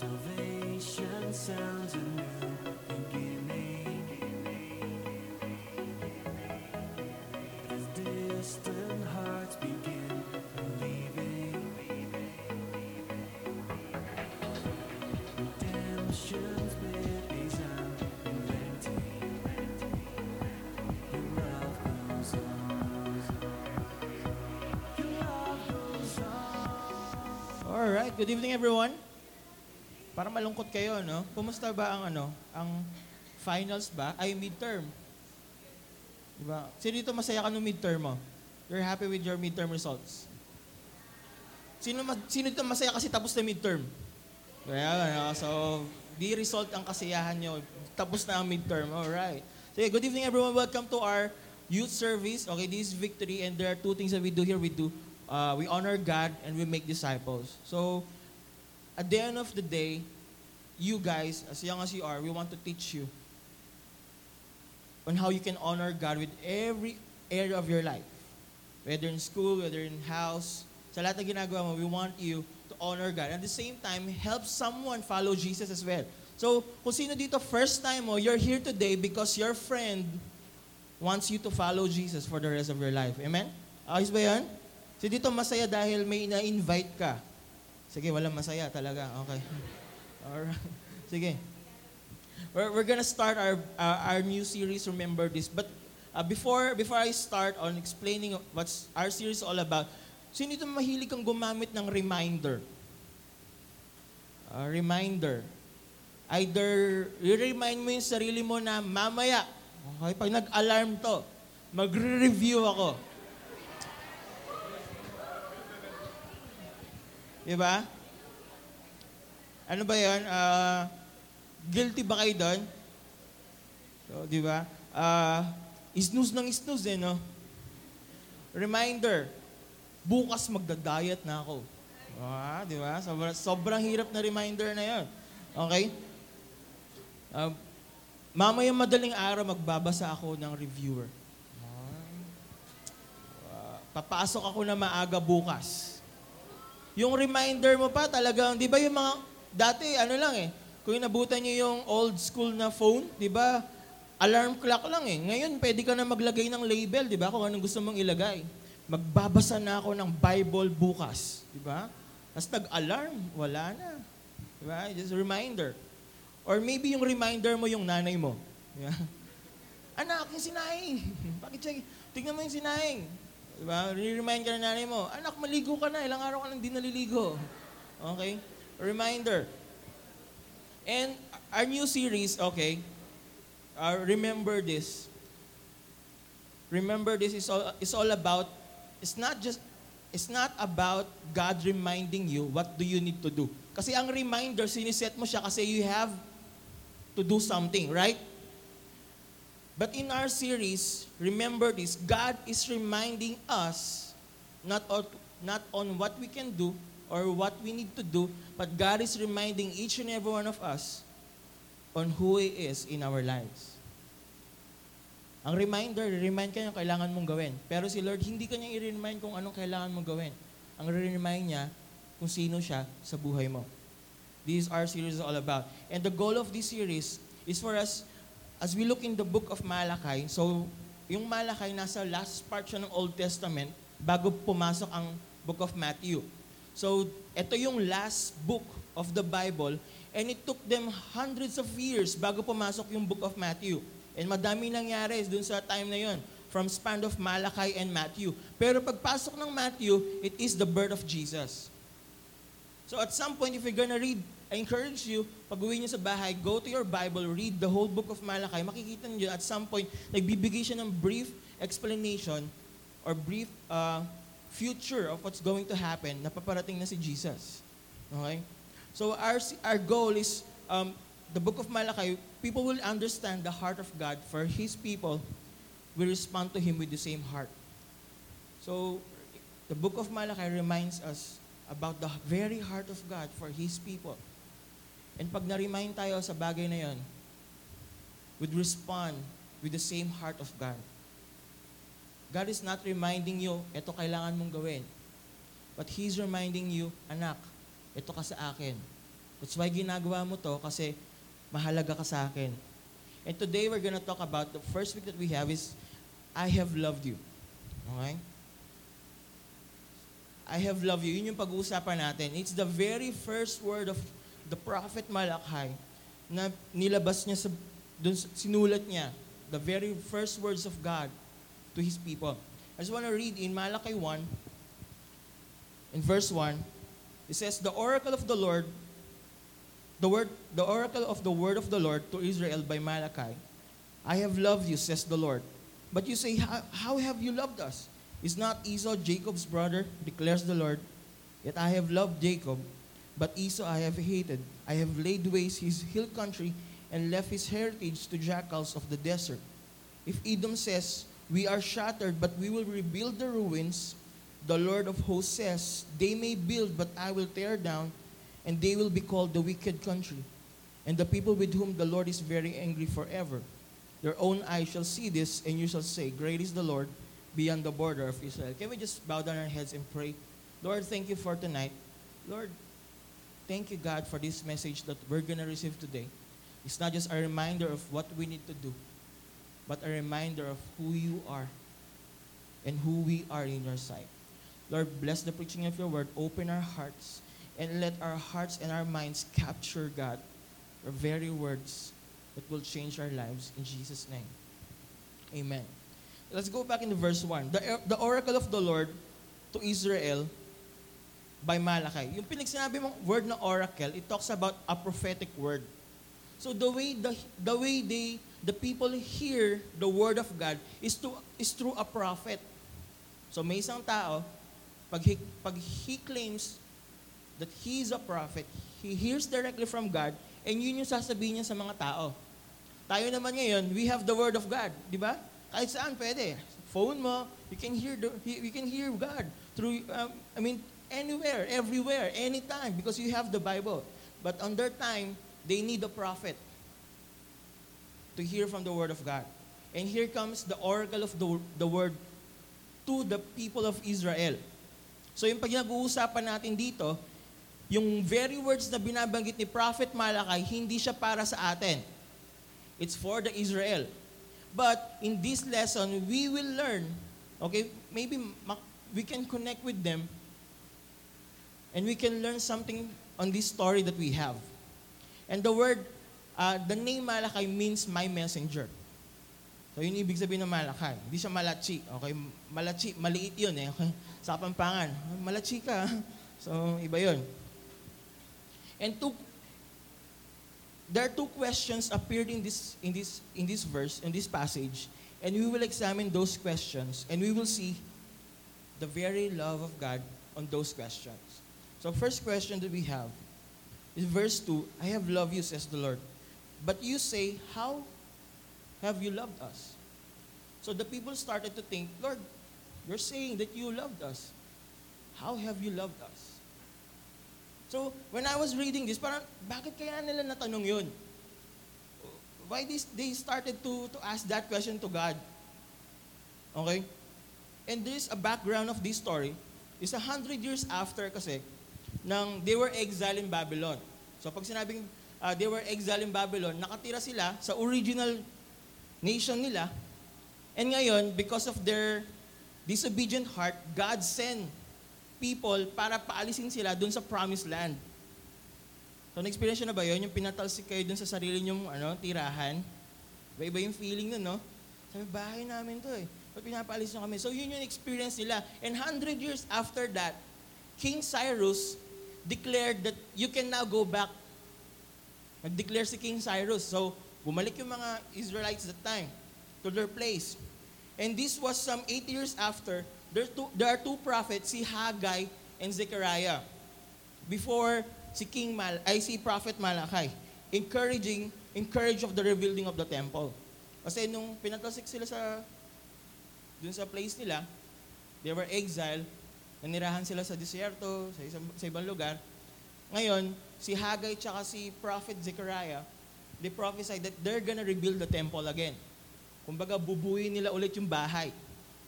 Salvation sounds a new beginning. As distant hearts begin believing, redemption's bid is unrelenting. Your love goes on. Your love goes on. Alright, good evening everyone. Para malungkot kayo, no? Kumusta ba ang ano, ang finals ba? Ay, midterm. Diba? Sino dito masaya ka nung midterm mo? You're happy with your midterm results? Sino, sino dito masaya kasi tapos na midterm? Ano, so, di result ang kasiyahan nyo. Tapos na ang midterm. Alright. So, yeah, good evening everyone. Welcome to our youth service. Okay, this is Victory and there are two things that we do here. We do, uh, we honor God and we make disciples. So, at the end of the day, you guys, as young as you are, we want to teach you on how you can honor God with every area of your life. Whether in school, whether in house, sa lahat na ginagawa mo, we want you to honor God. At the same time, help someone follow Jesus as well. So, kung sino dito first time mo, you're here today because your friend wants you to follow Jesus for the rest of your life. Amen? Ayos ba yan? So dito masaya dahil may na-invite ka. Sige, walang masaya talaga. Okay. Alright. Sige. We're, we're gonna start our uh, our new series, Remember This. But uh, before before I start on explaining what's our series all about, sino dito mahilig kang gumamit ng reminder? Uh, reminder. Either i-remind mo yung sarili mo na mamaya, okay, pag nag-alarm to, magre-review ako. Di ba? Ano ba yan? Ah, guilty ba kayo doon? So, di ba? Ah, snooze ng snooze eh, no? Reminder, bukas magda-diet na ako. Ah, di ba? Sobrang, sobrang hirap na reminder na yon. Okay? Ah, mamayang madaling araw magbabasa ako ng reviewer. Ah, papasok ako na maaga bukas. Yung reminder mo pa talagang, di ba yung mga, dati ano lang eh, kung inabutan nyo yung old school na phone, di ba, alarm clock lang eh. Ngayon, pwede ka na maglagay ng label, di ba, kung anong gusto mong ilagay. Magbabasa na ako ng Bible bukas, di ba? Tapos nag-alarm, wala na. Di ba? Just a reminder. Or maybe yung reminder mo yung nanay mo. Di ba? Anak, yung sinahing. Bakit? Tingnan mo yung sinahing. Diba? Re-remind ka na nanay mo, anak, maligo ka na. Ilang araw ka nang di naliligo. Okay? Reminder. And our new series, okay, uh, remember this. Remember this is all, is all about, it's not just, it's not about God reminding you what do you need to do. Kasi ang reminder, siniset mo siya kasi you have to do something, right? But in our series, remember this, God is reminding us not not on what we can do or what we need to do, but God is reminding each and every one of us on who He is in our lives. Ang reminder, remind ka niya kailangan mong gawin. Pero si Lord, hindi ka niya i-remind kung anong kailangan mong gawin. Ang remind niya kung sino siya sa buhay mo. This is our series is all about. And the goal of this series is for us as we look in the book of Malachi, so yung Malachi nasa last part siya ng Old Testament bago pumasok ang book of Matthew. So ito yung last book of the Bible and it took them hundreds of years bago pumasok yung book of Matthew. And madami nangyari dun sa time na yon from span of Malachi and Matthew. Pero pagpasok ng Matthew, it is the birth of Jesus. So at some point, if you're gonna read, I encourage you, pag uwi niyo sa bahay, go to your Bible, read the whole book of Malachi. Makikita niyo at some point, nagbibigay siya ng brief explanation or brief uh, future of what's going to happen na paparating na si Jesus. Okay? So our, our goal is, um, the book of Malachi, people will understand the heart of God for His people will respond to Him with the same heart. So, the book of Malachi reminds us about the very heart of God for His people. And pag na-remind tayo sa bagay na yon, would respond with the same heart of God. God is not reminding you, ito kailangan mong gawin. But He's reminding you, anak, ito ka sa akin. That's why ginagawa mo to kasi mahalaga ka sa akin. And today we're gonna talk about the first week that we have is I have loved you. Okay? I have loved you. Yun yung pag-uusapan natin. It's the very first word of the prophet Malachi na nilabas niya sa dun, sinulat niya the very first words of God to His people. I just want to read in Malachi 1, in verse 1, it says, The oracle of the Lord, the word, the oracle of the word of the Lord to Israel by Malachi, I have loved you, says the Lord. But you say, how, how have you loved us? Is not Esau Jacob's brother, declares the Lord? Yet I have loved Jacob, but Esau I have hated. I have laid waste his hill country and left his heritage to jackals of the desert. If Edom says, We are shattered, but we will rebuild the ruins, the Lord of hosts says, They may build, but I will tear down, and they will be called the wicked country, and the people with whom the Lord is very angry forever. Your own eyes shall see this, and you shall say, Great is the Lord beyond the border of Israel. Can we just bow down our heads and pray? Lord, thank you for tonight. Lord, thank you, God, for this message that we're going to receive today. It's not just a reminder of what we need to do, but a reminder of who you are and who we are in your sight. Lord, bless the preaching of your word. Open our hearts and let our hearts and our minds capture, God, your very words that will change our lives. In Jesus' name. Amen. Let's go back into verse 1. The, the oracle of the Lord to Israel by Malachi. Yung pinagsinabi mong word na oracle, it talks about a prophetic word. So the way the, the way they the people hear the word of God is to is through a prophet. So may isang tao pag he, pag he claims that he is a prophet, he hears directly from God and yun yung sasabihin niya sa mga tao. Tayo naman ngayon, we have the word of God, di ba? Kahit saan pwede. Phone mo, you can hear the, you can hear God through um, I mean anywhere, everywhere, anytime because you have the Bible. But on their time, they need a prophet to hear from the word of God. And here comes the oracle of the, the word to the people of Israel. So yung pag nag-uusapan natin dito, yung very words na binabanggit ni Prophet Malachi, hindi siya para sa atin. It's for the Israel. But in this lesson, we will learn, okay, maybe ma- we can connect with them and we can learn something on this story that we have. And the word, uh, the name Malachi means my messenger. So yun ibig sabihin ng Malachi. Hindi siya malachi. Okay, malachi, maliit yun eh. Okay? Sa Kapampangan, malachi ka. So, iba yun. And two, there are two questions appeared in this, in this, in this verse, in this passage. And we will examine those questions. And we will see the very love of God on those questions. So first question that we have is verse 2, I have loved you, says the Lord. But you say, how have you loved us? So the people started to think, Lord, you're saying that you loved us. How have you loved us? So when I was reading this, parang, bakit kaya nila natanong yun? Why this, they started to, to ask that question to God? Okay? And there's a background of this story. Is a hundred years after kasi, nang they were exiled in Babylon. So pag sinabing uh, they were exiled in Babylon, nakatira sila sa original nation nila. And ngayon, because of their disobedient heart, God sent people para paalisin sila dun sa promised land. So, na-experience na ba yun? Yung pinatalsik kayo dun sa sarili nyong ano, tirahan? Iba-iba yung feeling nun, no? Sabi, bahay namin to eh. Ba't pinapaalis nyo kami? So, yun yung experience nila. And 100 years after that, King Cyrus declared that you can now go back. Nag-declare si King Cyrus. So, bumalik yung mga Israelites that time to their place. And this was some eight years after, there, two, there are two prophets, si Haggai and Zechariah. Before si King Mal, ay si Prophet Malachi, encouraging, encourage of the rebuilding of the temple. Kasi nung pinatasik sila sa, dun sa place nila, they were exiled, nanirahan sila sa disyerto, sa, isang, sa ibang lugar. Ngayon, si Haggai tsaka si Prophet Zechariah, they prophesied that they're gonna rebuild the temple again. Kumbaga, bubuyin nila ulit yung bahay.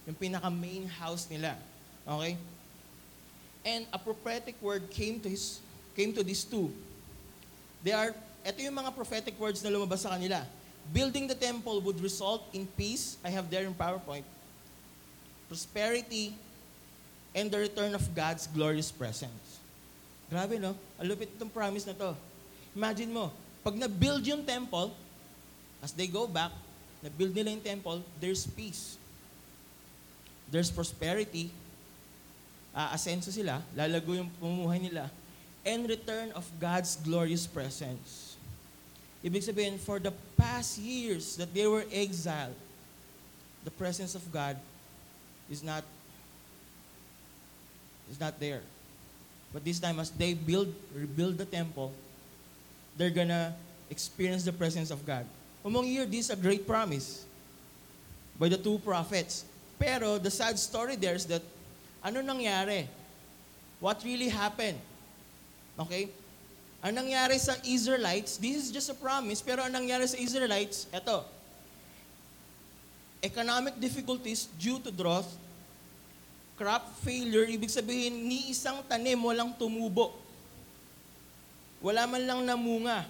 Yung pinaka-main house nila. Okay? And a prophetic word came to his came to these two They are, ito yung mga prophetic words na lumabas sa kanila. Building the temple would result in peace, I have there in PowerPoint, prosperity, and the return of God's glorious presence. Grabe, no? Ang lupit itong promise na to. Imagine mo, pag na-build yung temple, as they go back, na-build nila yung temple, there's peace. There's prosperity. Aasenso sila, lalago yung pamumuhay nila, and return of God's glorious presence. Ibig sabihin, for the past years that they were exiled, the presence of God is not is not there. But this time, as they build, rebuild the temple, they're gonna experience the presence of God. Among year, this is a great promise by the two prophets. Pero the sad story there is that ano nangyari? What really happened? Okay? Ang nangyari sa Israelites, this is just a promise, pero ang nangyari sa Israelites, eto, economic difficulties due to drought, crop failure, ibig sabihin, ni isang tanim walang tumubo. Wala man lang namunga.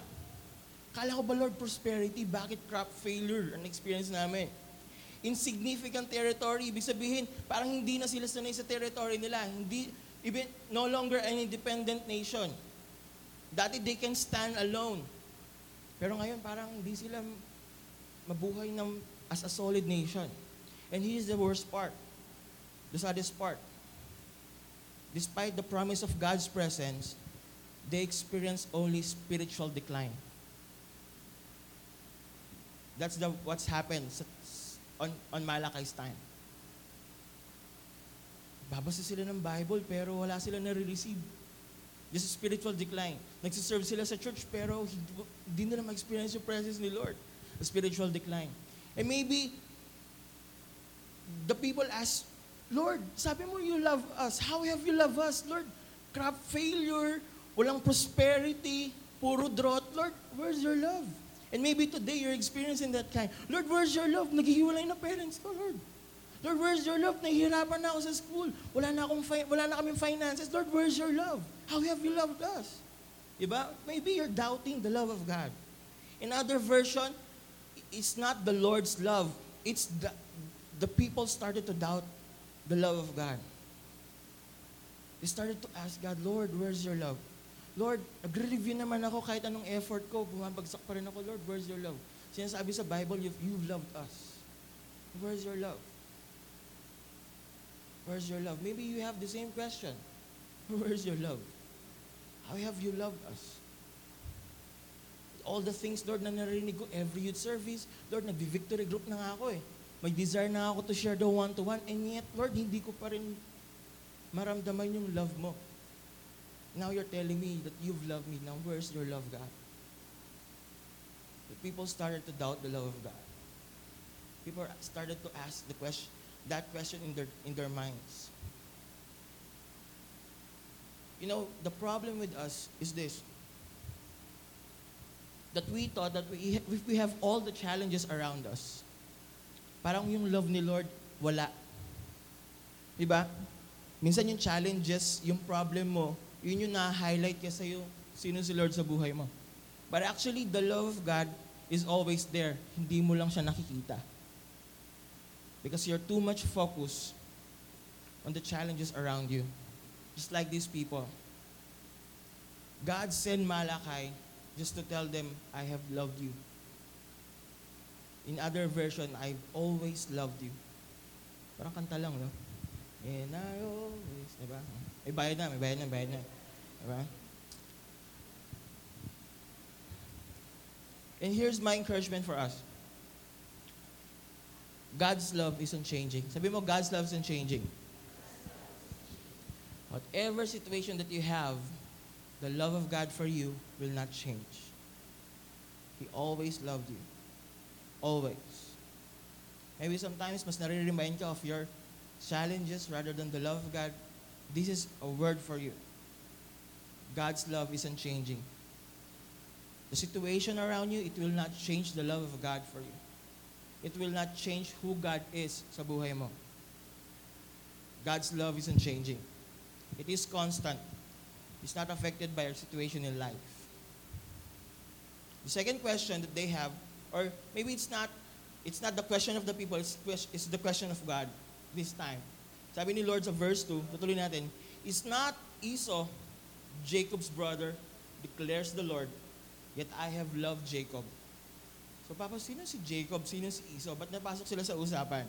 Kala ko ba, Lord, prosperity? Bakit crop failure ang experience namin? Insignificant territory, ibig sabihin, parang hindi na sila sanay sa territory nila. Hindi, even, no longer an independent nation. Dati they can stand alone. Pero ngayon, parang hindi sila mabuhay ng, as a solid nation. And here's the worst part. The saddest part. Despite the promise of God's presence, they experience only spiritual decline. That's the what's happened sa, on, on Malakay's time. Babasa sila ng Bible pero wala sila nare-receive. This is spiritual decline. Nagsiserve sila sa church pero hindi nila ma-experience yung presence ni Lord. A spiritual decline. And maybe the people ask, Lord, sabi mo you love us. How have you loved us, Lord? Crop failure, walang prosperity, puro drought. Lord, where's your love? And maybe today you're experiencing that kind. Lord, where's your love? Naghihiwalay na parents ko, Lord. Lord, where's your love? Nahihirapan na ako sa school. Wala na, akong fi- wala na kaming finances. Lord, where's your love? How have you loved us? Diba? Maybe you're doubting the love of God. In other version, it's not the Lord's love. It's the, the people started to doubt the love of God. They started to ask God, Lord, where's your love? Lord, nagre-review naman ako kahit anong effort ko, bumabagsak pa rin ako, Lord, where's your love? Sinasabi sa Bible, you've, you've loved us. Where's your love? Where's your love? Maybe you have the same question. Where's your love? How have you loved us? All the things, Lord, na narinig ko, every youth service, Lord, nag-victory group na nga ako eh. May desire na ako to share the one-to-one, and yet, Lord, hindi ko pa rin maramdaman yung love mo. Now you're telling me that you've loved me. Now where's your love, God? The people started to doubt the love of God. People started to ask the question, that question in their in their minds. You know, the problem with us is this. That we thought that we, if we have all the challenges around us, parang yung love ni Lord, wala. Diba? Minsan yung challenges, yung problem mo, yun yung na-highlight ka sa'yo, sino si Lord sa buhay mo. But actually, the love of God is always there. Hindi mo lang siya nakikita. Because you're too much focused on the challenges around you. Just like these people. God sent Malachi just to tell them, I have loved you. In other version, I've always loved you. Parang kanta lang, no? And I always, diba? May bayad na, may bayad na, bayad na. Diba? And here's my encouragement for us. God's love isn't changing. Sabi mo, God's love isn't changing. Whatever situation that you have, the love of God for you will not change. He always loved you. Always. Maybe sometimes mas nare-remind ka of your challenges rather than the love of God. This is a word for you. God's love isn't changing. The situation around you, it will not change the love of God for you. It will not change who God is sa buhay mo. God's love isn't changing. It is constant. It's not affected by our situation in life. The second question that they have, or maybe it's not, it's not the question of the people, it's, it's the question of God this time. Sabi ni Lord sa verse 2, tutuloy natin, Is not Esau Jacob's brother, declares the Lord, yet I have loved Jacob. So Papa, sino si Jacob? Sino si Esau? Ba't napasok sila sa usapan?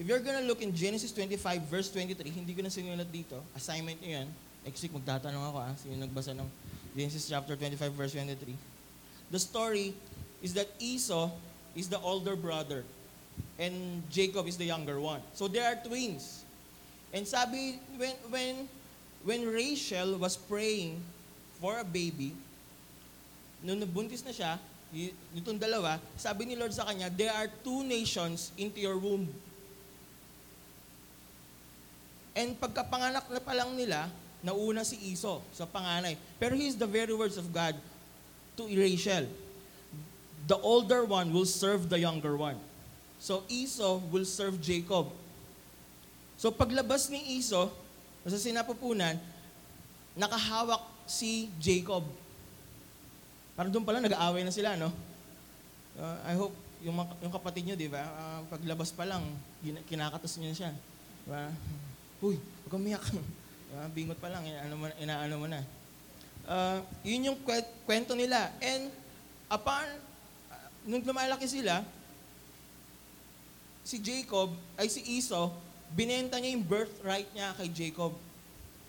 If you're gonna look in Genesis 25, verse 23, hindi ko na sinulat dito, assignment nyo yan. Next week, magtatanong ako ah, sino nagbasa ng Genesis chapter 25, verse 23. The story is that Esau is the older brother and Jacob is the younger one. So they are twins. And sabi, when, when, when Rachel was praying for a baby, nung nabuntis na siya, itong dalawa, sabi ni Lord sa kanya, there are two nations into your womb. And pagkapanganak na pa lang nila, nauna si Iso sa panganay. Pero he's the very words of God to Rachel. The older one will serve the younger one. So Esau will serve Jacob. So paglabas ni Esau, sa sinapupunan, nakahawak si Jacob. Parang doon pala nag-aaway na sila, no? Uh, I hope yung, yung kapatid nyo, di ba? ah, paglabas pa lang, kinakatas niya siya. Di ba? Uy, huwag kang umiyak. Diba? Bingot pa lang, inaano mo, inaano mo na. Ah, yun yung kwe- kwento nila. And upon, nung lumalaki sila, si Jacob, ay si Esau, binenta niya yung birthright niya kay Jacob.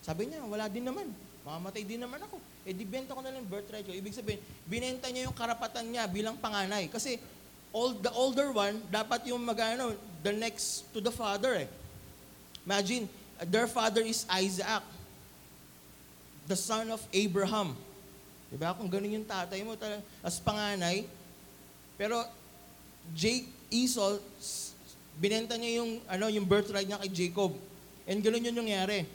Sabi niya, wala din naman. Mamamatay din naman ako. Eh, di benta ko na lang birthright ko. Ibig sabihin, binenta niya yung karapatan niya bilang panganay. Kasi old, the older one, dapat yung magano, the next to the father eh. Imagine, their father is Isaac, the son of Abraham. Diba? Kung ganun yung tatay mo, as panganay, pero Jake, Esau, binenta niya yung, ano, yung birthright niya kay Jacob. And ganun yun yung nangyari.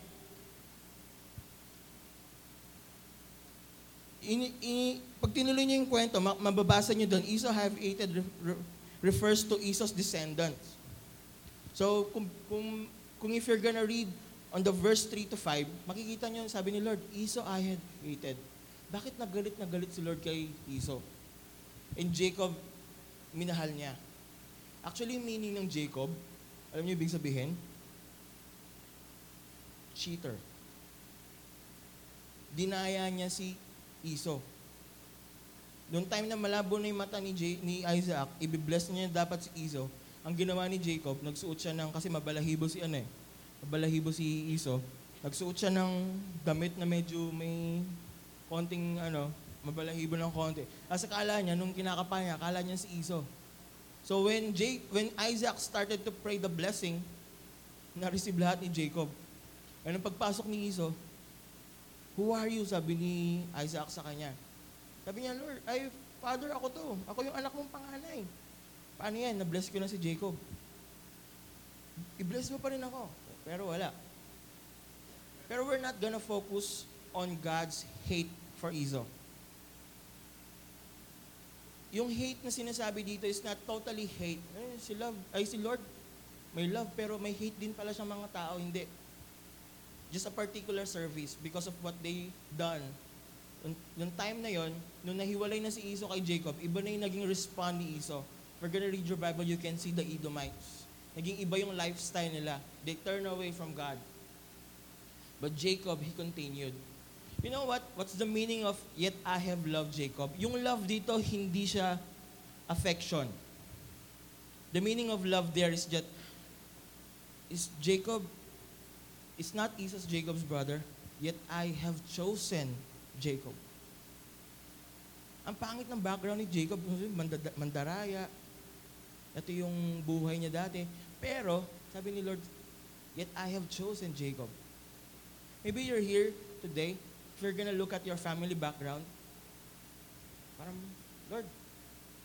Ini, ini, pag tinuloy niyo yung kwento, ma- mababasa niyo doon, Esau have hated re- re- refers to Esau's descendants. So, kung, kung, kung if you're gonna read on the verse 3 to 5, makikita niyo, sabi ni Lord, Esau I had hated. Bakit nagalit na galit si Lord kay Esau? And Jacob, minahal niya. Actually, yung meaning ng Jacob, alam niyo ibig sabihin? Cheater. Dinaya niya si Esau. Noong time na malabo na yung mata ni, J- ni Isaac, ibibless niya dapat si Esau. Ang ginawa ni Jacob, nagsuot siya ng, kasi mabalahibo si ano eh, mabalahibo si Esau. Nagsuot siya ng damit na medyo may konting ano, mabalahibo ng konti. As akala niya, nung kinakapa niya, akala niya si Esau. So when Jake, when Isaac started to pray the blessing, na-receive lahat ni Jacob. And nung pagpasok ni Esau, Who are you? Sabi ni Isaac sa kanya. Sabi niya, Lord, ay, Father, ako to. Ako yung anak mong panganay. Paano yan? Na-bless ko na si Jacob. I-bless mo pa rin ako. Pero wala. Pero we're not gonna focus on God's hate for Esau. Yung hate na sinasabi dito is not totally hate. Eh, si love, ay si Lord, may love pero may hate din pala siyang mga tao. Hindi just a particular service because of what they done. Nung time na yon, nung nahiwalay na si Esau kay Jacob, iba na yung naging respond ni. If you're gonna read your Bible, you can see the Edomites. Naging iba yung lifestyle nila. They turn away from God. But Jacob, he continued. You know what? What's the meaning of, yet I have loved Jacob? Yung love dito, hindi siya affection. The meaning of love there is just, is Jacob is not Esau's Jacob's brother, yet I have chosen Jacob. Ang pangit ng background ni Jacob, mandaraya. Ito yung buhay niya dati. Pero, sabi ni Lord, yet I have chosen Jacob. Maybe you're here today, if you're gonna look at your family background, parang, Lord,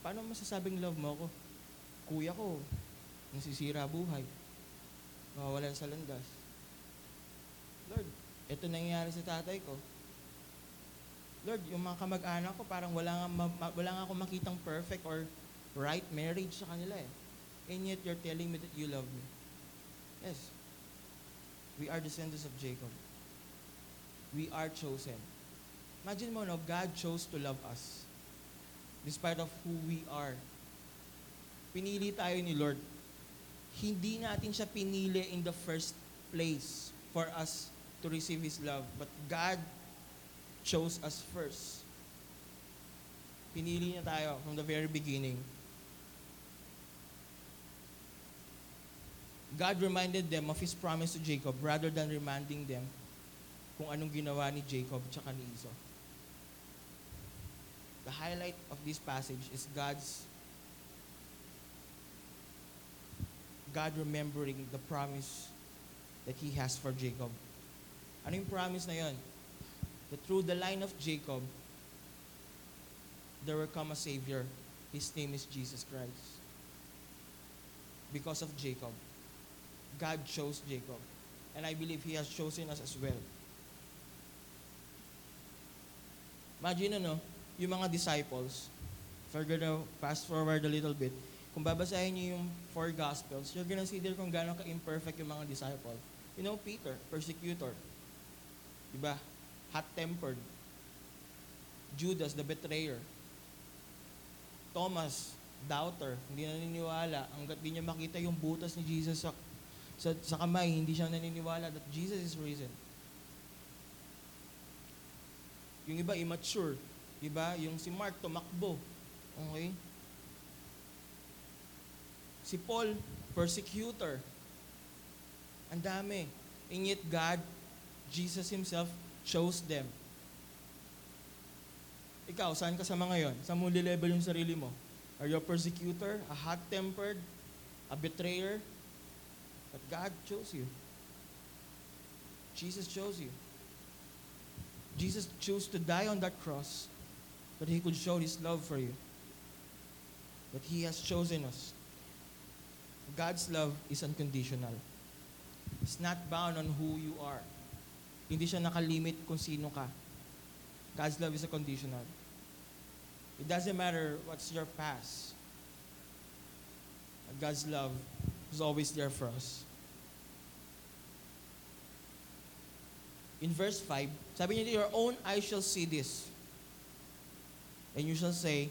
paano masasabing love mo ako? Kuya ko, nasisira buhay. Mawawalan sa landas. Lord, ito nangyayari sa tatay ko. Lord, yung mga kamag-anak ko, parang wala nga, ma- wala nga akong makitang perfect or right marriage sa kanila eh. And yet, you're telling me that you love me. Yes. We are descendants of Jacob. We are chosen. Imagine mo, no, God chose to love us. despite of who we are. Pinili tayo ni Lord. Hindi natin siya pinili in the first place for us to receive His love. But God chose us first. Pinili niya tayo from the very beginning. God reminded them of His promise to Jacob rather than reminding them kung anong ginawa ni Jacob tsaka ni Esau. The highlight of this passage is God's God remembering the promise that He has for Jacob. Ano yung promise na yon? That through the line of Jacob, there will come a Savior. His name is Jesus Christ. Because of Jacob, God chose Jacob. And I believe He has chosen us as well. Imagine ano, yung mga disciples, if we're gonna fast forward a little bit, kung babasahin niyo yung four gospels, you're gonna see there kung gaano ka-imperfect yung mga disciple. You know, Peter, persecutor. Diba? Hot-tempered. Judas, the betrayer. Thomas, doubter. Hindi naniniwala. Hanggat di niya makita yung butas ni Jesus sa, sa, sa kamay, hindi siya naniniwala that Jesus is risen. Yung iba, immature. Diba? Yung si Mark, tumakbo. Okay? Si Paul, persecutor. Ang dami. And yet God, Jesus Himself, chose them. Ikaw, saan ka sa mga yon? Saan mo level yung sarili mo? Are you a persecutor? A hot-tempered? A betrayer? But God chose you. Jesus chose you. Jesus chose to die on that cross that He could show His love for you. That He has chosen us. God's love is unconditional. It's not bound on who you are. Hindi siya nakalimit kung sino ka. God's love is unconditional. It doesn't matter what's your past. God's love is always there for us. In verse 5, sabi niya, Your own eyes shall see this. And you shall say,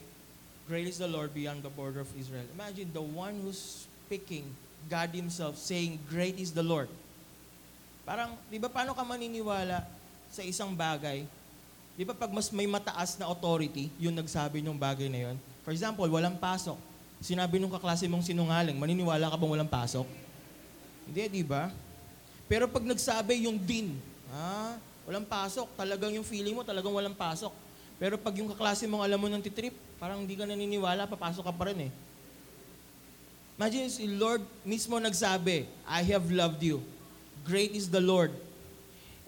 Great is the Lord beyond the border of Israel. Imagine the one who's speaking, God Himself, saying, Great is the Lord. Parang, di ba, paano ka maniniwala sa isang bagay? Di ba, pag mas may mataas na authority, yung nagsabi ng bagay na yon. For example, walang pasok. Sinabi nung kaklase mong sinungaling, maniniwala ka bang walang pasok? Hindi, di ba? Pero pag nagsabi yung din, ah, walang pasok, talagang yung feeling mo, talagang walang pasok. Pero pag yung kaklase mong alam mo ng titrip, parang hindi ka naniniwala, papasok ka pa rin eh. Imagine si Lord mismo nagsabi, I have loved you. Great is the Lord.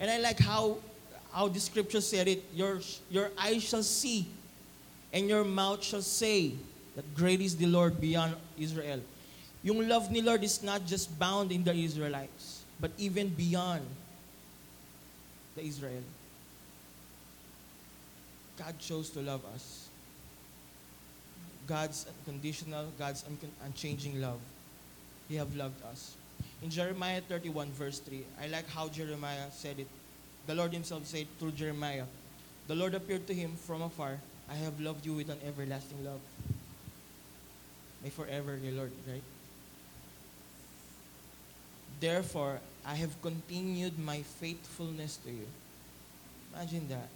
And I like how how the scripture said it, your your eyes shall see and your mouth shall say that great is the Lord beyond Israel. Yung love ni Lord is not just bound in the Israelites, but even beyond the Israel. God chose to love us. God's unconditional, God's uncon- unchanging love. He have loved us. In Jeremiah 31 verse 3, I like how Jeremiah said it. The Lord himself said through Jeremiah, The Lord appeared to him from afar, I have loved you with an everlasting love. May forever, the Lord, right? Therefore, I have continued my faithfulness to you. Imagine that.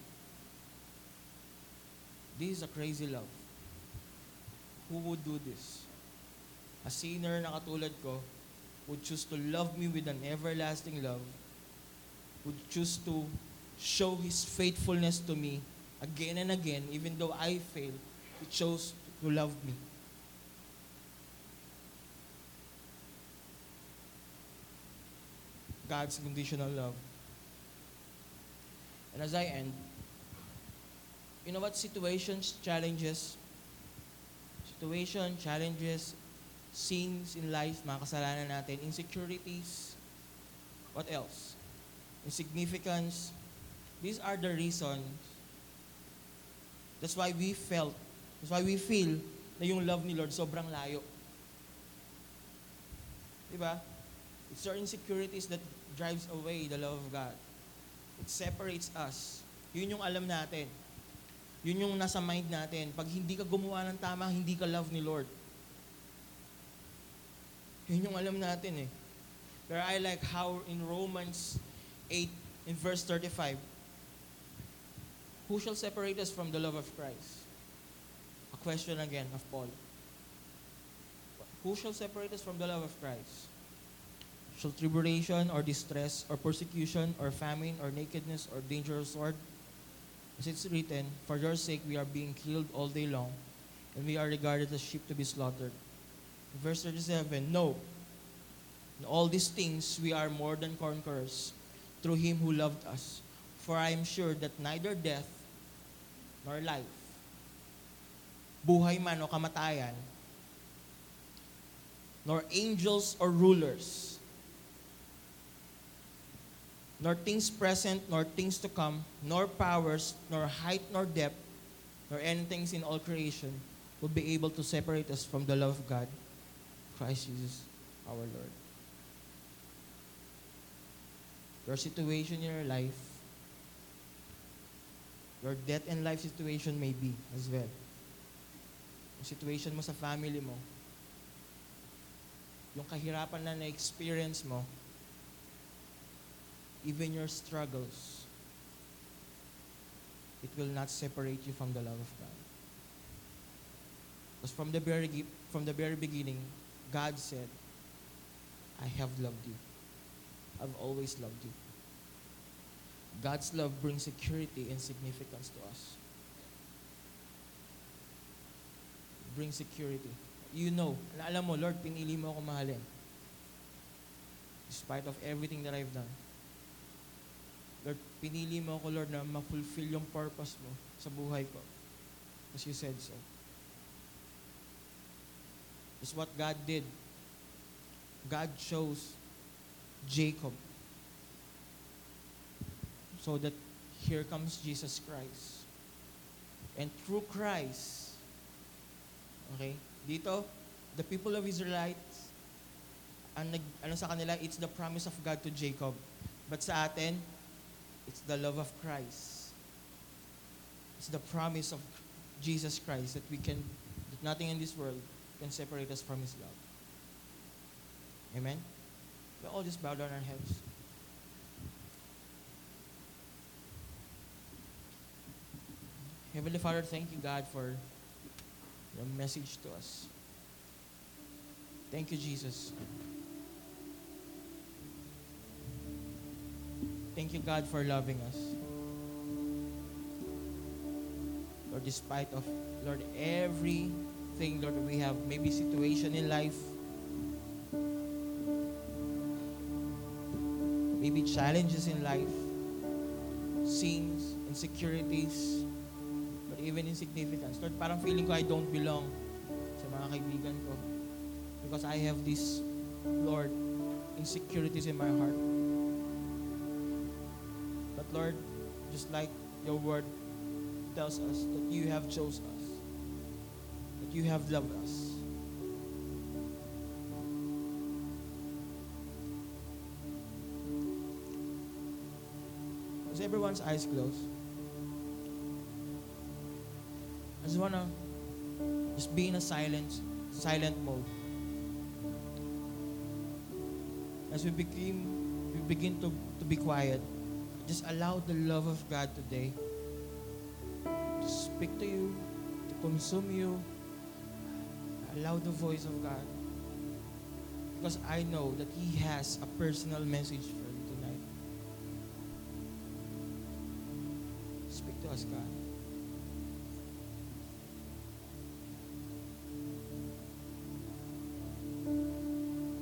This is a crazy love. Who would do this? A sinner na katulad ko would choose to love me with an everlasting love, would choose to show His faithfulness to me again and again, even though I fail, He chose to love me. God's conditional love. And as I end, you know what? Situations, challenges, situation, challenges, sins in life, mga kasalanan natin, insecurities, what else? Insignificance. These are the reasons. That's why we felt, that's why we feel na yung love ni Lord sobrang layo. Diba? It's our insecurities that drives away the love of God. It separates us. Yun yung alam natin. Yun yung nasa mind natin. Pag hindi ka gumawa ng tama, hindi ka love ni Lord. Yun yung alam natin eh. Pero I like how in Romans 8, in verse 35, Who shall separate us from the love of Christ? A question again of Paul. Who shall separate us from the love of Christ? Shall tribulation or distress or persecution or famine or nakedness or danger or sword? As it's written, For your sake we are being killed all day long, and we are regarded as sheep to be slaughtered. Verse 37, No. In all these things we are more than conquerors through him who loved us. For I am sure that neither death nor life, buhay man o kamatayan, nor angels or rulers, nor things present, nor things to come, nor powers, nor height, nor depth, nor anything in all creation will be able to separate us from the love of God, Christ Jesus our Lord. Your situation in your life, your death and life situation may be as well. Yung situation mo sa family mo, yung kahirapan na na-experience mo, even your struggles, it will not separate you from the love of God. Because from the very from the very beginning, God said, "I have loved you. I've always loved you." God's love brings security and significance to us. It brings security. You know, alam mo, Lord, pinili mo ako mahalin. Despite of everything that I've done. Lord, pinili mo ako, Lord, na ma-fulfill yung purpose mo sa buhay ko. As you said so. It's what God did. God chose Jacob. So that here comes Jesus Christ. And through Christ, okay, dito, the people of Israelites, ang nag, ano sa kanila, it's the promise of God to Jacob. But sa atin, it's the love of Christ. It's the promise of Jesus Christ that we can, that nothing in this world can separate us from His love. Amen? We all just bow down our heads. Heavenly Father, thank you, God, for your message to us. Thank you, Jesus. Thank you, God, for loving us. Lord, despite of, Lord, everything, Lord, we have, maybe situation in life, maybe challenges in life, sins, insecurities, but even insignificance. Lord, parang feeling ko I don't belong sa mga kaibigan ko. Because I have this, Lord, insecurities in my heart. Lord, just like your word tells us that you have chose us, that you have loved us. As everyone's eyes closed, I just wanna just be in a silent, silent mode. As we begin, we begin to, to be quiet, just allow the love of God today to speak to you, to consume you. Allow the voice of God. Because I know that He has a personal message for you tonight. Speak to us, God.